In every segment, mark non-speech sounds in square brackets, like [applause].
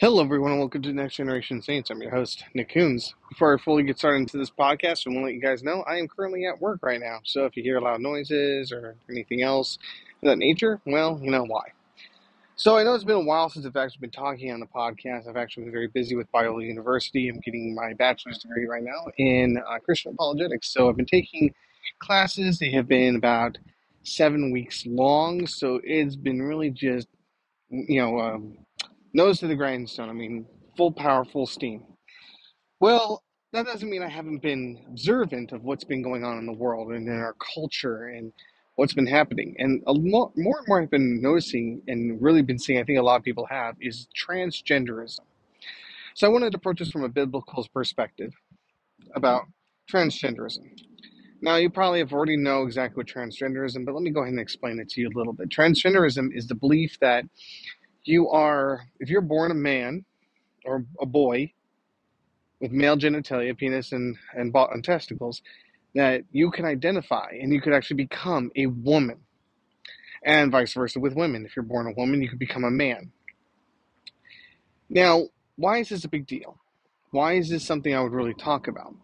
Hello, everyone, and welcome to Next Generation Saints. I'm your host, Nick Kunze. Before I fully get started into this podcast, I want to let you guys know I am currently at work right now. So if you hear loud noises or anything else of that nature, well, you know why. So I know it's been a while since I've actually been talking on the podcast. I've actually been very busy with Biola University. I'm getting my bachelor's degree right now in uh, Christian apologetics. So I've been taking classes. They have been about seven weeks long. So it's been really just, you know, um, nose to the grindstone. I mean, full power, full steam. Well, that doesn't mean I haven't been observant of what's been going on in the world and in our culture and what's been happening. And a lot, more and more I've been noticing and really been seeing, I think a lot of people have, is transgenderism. So I wanted to approach this from a biblical perspective about transgenderism. Now, you probably have already know exactly what transgenderism, but let me go ahead and explain it to you a little bit. Transgenderism is the belief that you are, if you're born a man or a boy with male genitalia, penis, and, and, and testicles, that you can identify and you could actually become a woman. And vice versa with women. If you're born a woman, you could become a man. Now, why is this a big deal? Why is this something I would really talk about?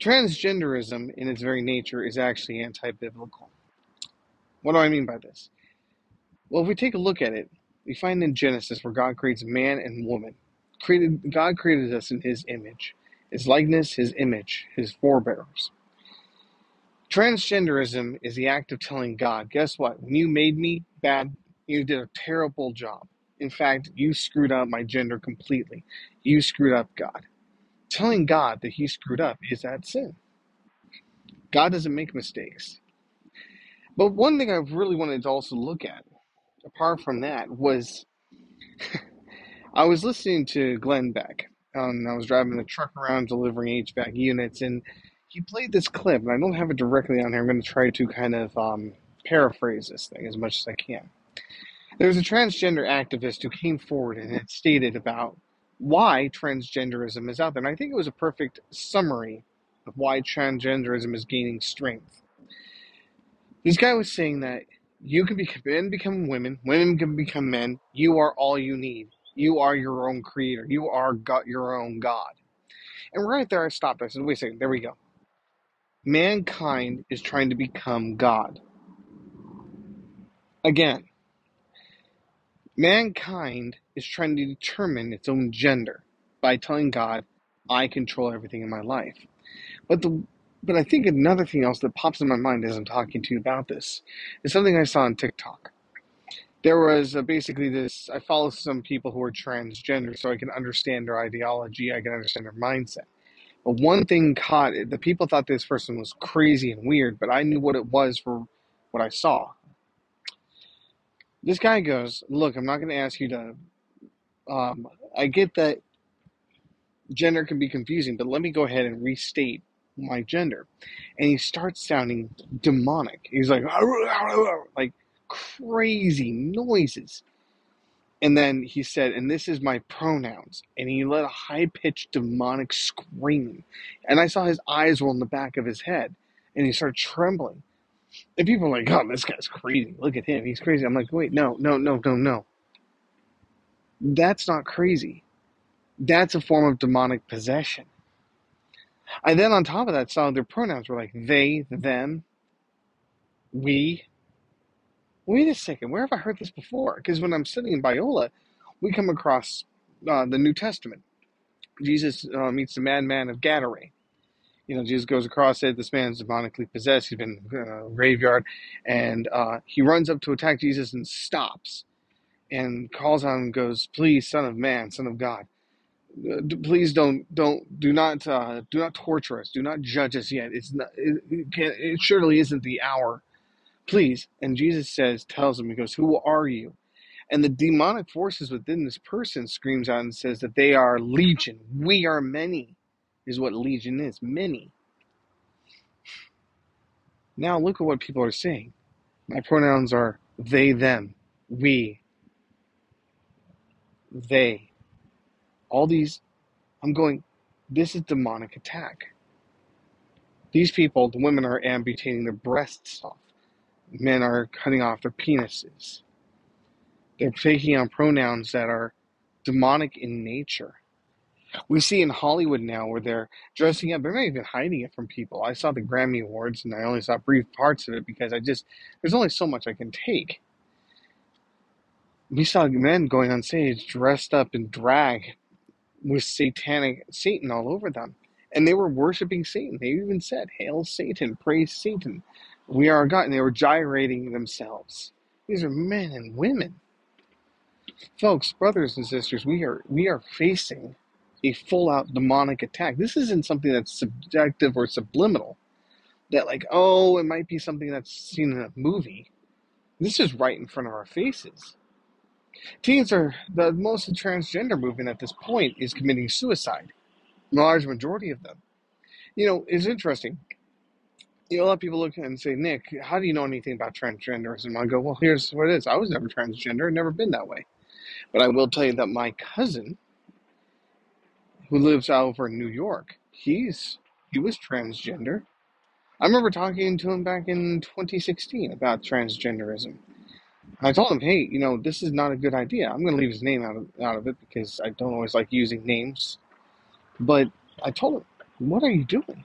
Transgenderism, in its very nature, is actually anti biblical. What do I mean by this? Well, if we take a look at it, we find in Genesis where God creates man and woman. Created God created us in his image, his likeness, his image, his forebears. Transgenderism is the act of telling God, guess what? When you made me bad, you did a terrible job. In fact, you screwed up my gender completely. You screwed up God. Telling God that he screwed up is that sin. God doesn't make mistakes. But one thing I really wanted to also look at apart from that was [laughs] I was listening to Glenn Beck. Um, I was driving the truck around delivering HVAC units, and he played this clip, and I don't have it directly on here. I'm going to try to kind of um, paraphrase this thing as much as I can. There was a transgender activist who came forward and had stated about why transgenderism is out there. And I think it was a perfect summary of why transgenderism is gaining strength. This guy was saying that you can be men become women, women can become men. You are all you need. You are your own creator. You are got your own God. And right there, I stopped. I said, "Wait a second. There we go. Mankind is trying to become God. Again, mankind is trying to determine its own gender by telling God, "I control everything in my life." But the but I think another thing else that pops in my mind as I'm talking to you about this is something I saw on TikTok. There was uh, basically this I follow some people who are transgender so I can understand their ideology, I can understand their mindset. But one thing caught the people thought this person was crazy and weird, but I knew what it was for what I saw. This guy goes, Look, I'm not going to ask you to. Um, I get that gender can be confusing, but let me go ahead and restate my gender. And he starts sounding demonic. He's like, [laughs] like crazy noises. And then he said, and this is my pronouns. And he let a high pitched demonic scream. And I saw his eyes roll in the back of his head. And he started trembling. And people are like, oh, this guy's crazy. Look at him. He's crazy. I'm like, wait, no, no, no, no, no. That's not crazy. That's a form of demonic possession. I then, on top of that, saw their pronouns were like they, them, we. Wait a second, where have I heard this before? Because when I'm studying Biola, we come across uh, the New Testament. Jesus uh, meets the madman of Gadarene. You know, Jesus goes across it. This man's demonically possessed. He's been in a graveyard, and uh, he runs up to attack Jesus and stops, and calls on him and goes, "Please, Son of Man, Son of God." Please don't don't do not uh, do not torture us. Do not judge us yet. It's not it, it, can, it surely isn't the hour. Please and jesus says tells him he goes who are you? And the demonic forces within this person screams out and says that they are legion. We are many is what legion is many. Now look at what people are saying. My pronouns are they them. We. They all these, I'm going, this is demonic attack. These people, the women are amputating their breasts off. Men are cutting off their penises. They're taking on pronouns that are demonic in nature. We see in Hollywood now where they're dressing up, they're not even hiding it from people. I saw the Grammy Awards and I only saw brief parts of it because I just, there's only so much I can take. We saw men going on stage dressed up in drag with satanic Satan all over them. And they were worshiping Satan. They even said, Hail Satan, praise Satan. We are God. And they were gyrating themselves. These are men and women. Folks, brothers and sisters, we are we are facing a full out demonic attack. This isn't something that's subjective or subliminal. That like, oh, it might be something that's seen in a movie. This is right in front of our faces. Teens are the most transgender movement at this point is committing suicide. The large majority of them. You know, it's interesting. You know, a lot of people look and say, Nick, how do you know anything about transgenderism? I go, well, here's what it is. I was never transgender, never been that way. But I will tell you that my cousin, who lives out over in New York, he's he was transgender. I remember talking to him back in 2016 about transgenderism. I told him, hey, you know, this is not a good idea. I'm going to leave his name out of, out of it because I don't always like using names. But I told him, what are you doing?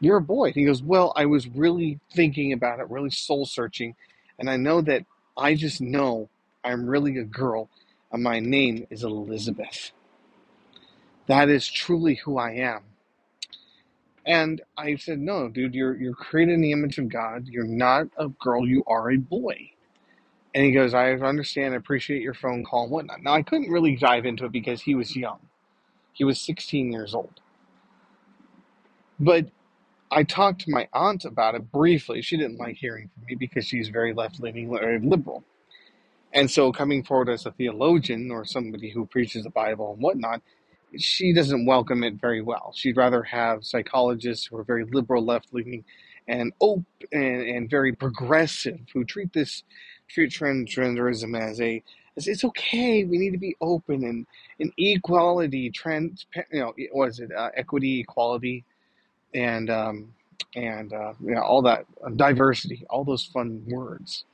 You're a boy. he goes, well, I was really thinking about it, really soul searching. And I know that I just know I'm really a girl and my name is Elizabeth. That is truly who I am. And I said, no, dude, you're, you're created in the image of God. You're not a girl. You are a boy. And he goes, I understand, I appreciate your phone call and whatnot. Now, I couldn't really dive into it because he was young. He was 16 years old. But I talked to my aunt about it briefly. She didn't like hearing from me because she's very left leaning, very liberal. And so, coming forward as a theologian or somebody who preaches the Bible and whatnot, she doesn't welcome it very well. She'd rather have psychologists who are very liberal, left leaning, and open and, and very progressive who treat this transgenderism as a as it's okay. We need to be open and and equality, trans, you know, what is it? Uh, equity, equality, and um, and uh, you know, all that uh, diversity, all those fun words.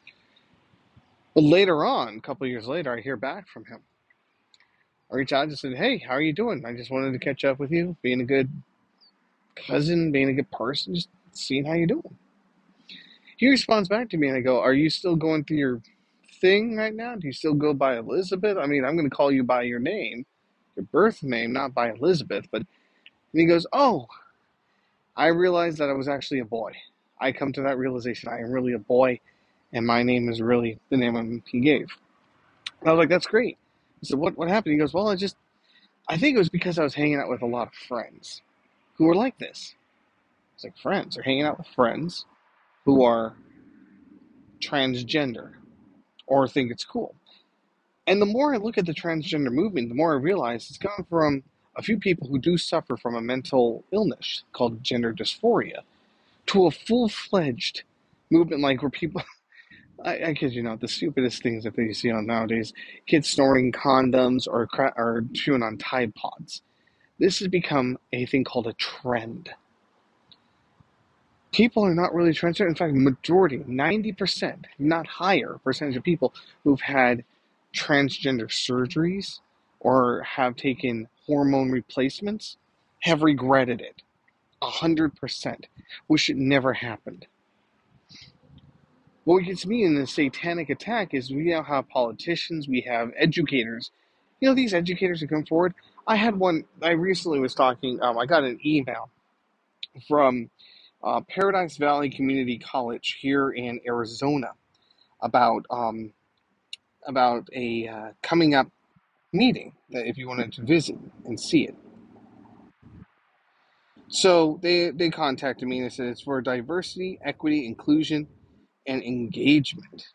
But later on, a couple years later, I hear back from him. I reach out and said, "Hey, how are you doing? I just wanted to catch up with you, being a good cousin, being a good person, just seeing how you're doing." He responds back to me, and I go, "Are you still going through your thing right now? Do you still go by Elizabeth? I mean, I'm going to call you by your name, your birth name, not by Elizabeth." But and he goes, "Oh, I realized that I was actually a boy. I come to that realization. I am really a boy, and my name is really the name he gave." And I was like, "That's great." I said, "What what happened?" He goes, "Well, I just, I think it was because I was hanging out with a lot of friends who were like this." It's like friends are hanging out with friends who are transgender or think it's cool. And the more I look at the transgender movement, the more I realize it's gone from a few people who do suffer from a mental illness called gender dysphoria to a full fledged movement like where people. [laughs] I, I kid you not, the stupidest things that they see on nowadays kids snorting condoms or, or chewing on Tide Pods. This has become a thing called a trend people are not really transgender. In fact, majority, 90%, not higher percentage of people who've had transgender surgeries or have taken hormone replacements have regretted it. 100%. Wish it never happened. What gets me in the satanic attack is we now have politicians, we have educators. You know, these educators who come forward. I had one, I recently was talking, um, I got an email from uh, Paradise Valley Community College here in Arizona about um, about a uh, coming up meeting that if you wanted to visit and see it. So they they contacted me and they said it's for diversity, equity, inclusion, and engagement.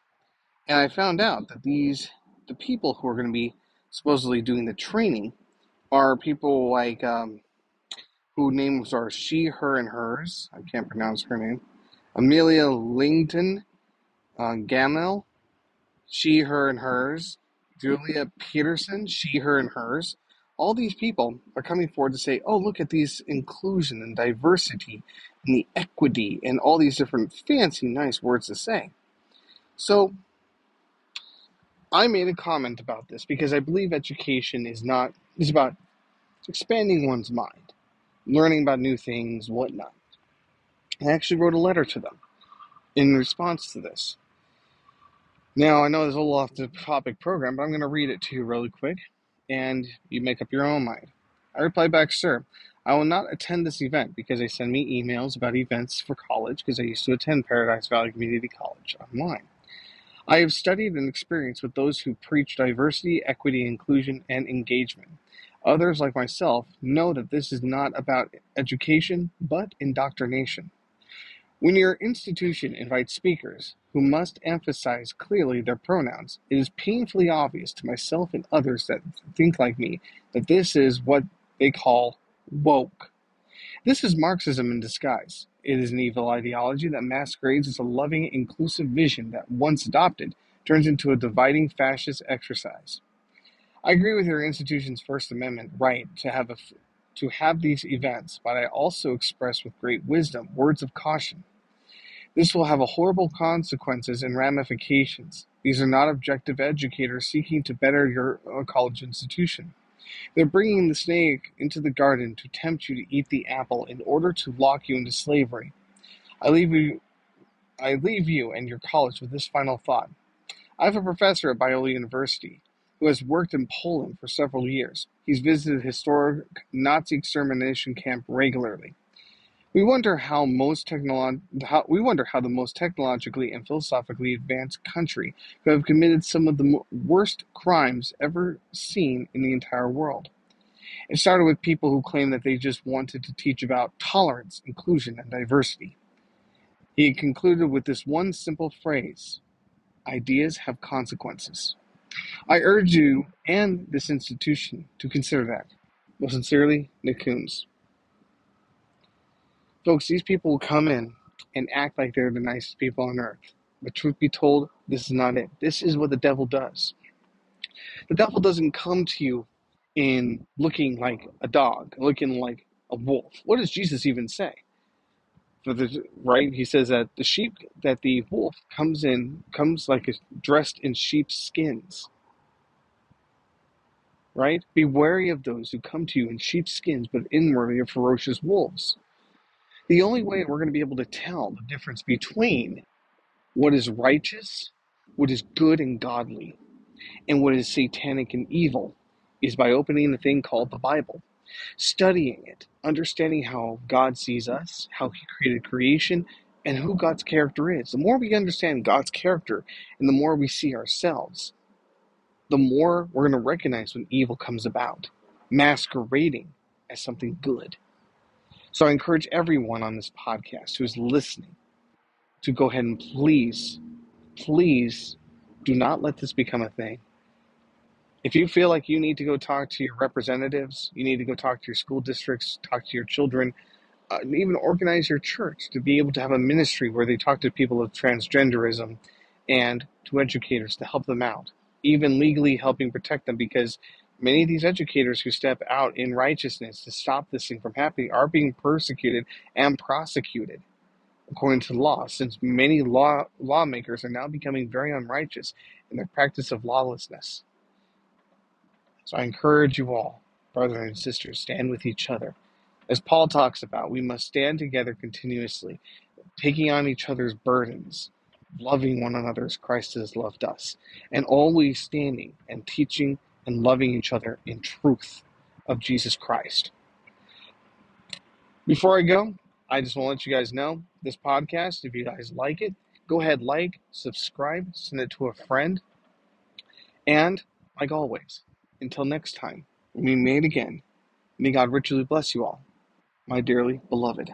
And I found out that these the people who are going to be supposedly doing the training are people like um, who names are she, her, and hers. I can't pronounce her name. Amelia Lington, uh, Gamel, she, her, and hers. Julia Peterson, she, her, and hers. All these people are coming forward to say, oh, look at these inclusion and diversity and the equity and all these different fancy, nice words to say. So I made a comment about this because I believe education is not is about expanding one's mind, learning about new things, whatnot. I actually wrote a letter to them in response to this. Now I know there's a little off the topic program, but I'm going to read it to you really quick, and you make up your own mind. I replied back, Sir, I will not attend this event because they send me emails about events for college because I used to attend Paradise Valley Community College online. I have studied and experienced with those who preach diversity, equity, inclusion, and engagement. Others, like myself, know that this is not about education but indoctrination. When your institution invites speakers who must emphasize clearly their pronouns, it is painfully obvious to myself and others that think like me that this is what they call woke. This is Marxism in disguise. It is an evil ideology that masquerades as a loving, inclusive vision that, once adopted, turns into a dividing fascist exercise. I agree with your institution's First Amendment right to have a, to have these events, but I also express with great wisdom words of caution. This will have horrible consequences and ramifications. These are not objective educators seeking to better your uh, college institution. They're bringing the snake into the garden to tempt you to eat the apple in order to lock you into slavery. I leave you I leave you and your college with this final thought. I have a professor at Biola University who has worked in Poland for several years. He's visited historic Nazi extermination camp regularly. We wonder how most technolo- how, we wonder how the most technologically and philosophically advanced country who have committed some of the worst crimes ever seen in the entire world. It started with people who claimed that they just wanted to teach about tolerance, inclusion, and diversity. He concluded with this one simple phrase ideas have consequences. I urge you and this institution to consider that. Most sincerely, Nick Kunze. Folks, these people will come in and act like they're the nicest people on earth. But truth be told, this is not it. This is what the devil does. The devil doesn't come to you in looking like a dog, looking like a wolf. What does Jesus even say? For the, right, he says that the sheep, that the wolf comes in, comes like a, dressed in sheep's skins. Right? Be wary of those who come to you in sheep's skins, but inwardly are ferocious wolves. The only way we're going to be able to tell the difference between what is righteous, what is good and godly, and what is satanic and evil is by opening the thing called the Bible, studying it, understanding how God sees us, how He created creation, and who God's character is. The more we understand God's character and the more we see ourselves, the more we're going to recognize when evil comes about, masquerading as something good. So I encourage everyone on this podcast who is listening to go ahead and please, please do not let this become a thing. If you feel like you need to go talk to your representatives, you need to go talk to your school districts, talk to your children, uh, even organize your church to be able to have a ministry where they talk to people of transgenderism and to educators to help them out, even legally helping protect them because Many of these educators who step out in righteousness to stop this thing from happening are being persecuted and prosecuted according to law, since many law lawmakers are now becoming very unrighteous in their practice of lawlessness. So I encourage you all, brothers and sisters, stand with each other. As Paul talks about, we must stand together continuously, taking on each other's burdens, loving one another as Christ has loved us, and always standing and teaching and loving each other in truth of Jesus Christ. Before I go, I just want to let you guys know this podcast, if you guys like it, go ahead, like, subscribe, send it to a friend. And like always, until next time, we meet again, may God richly bless you all, my dearly beloved.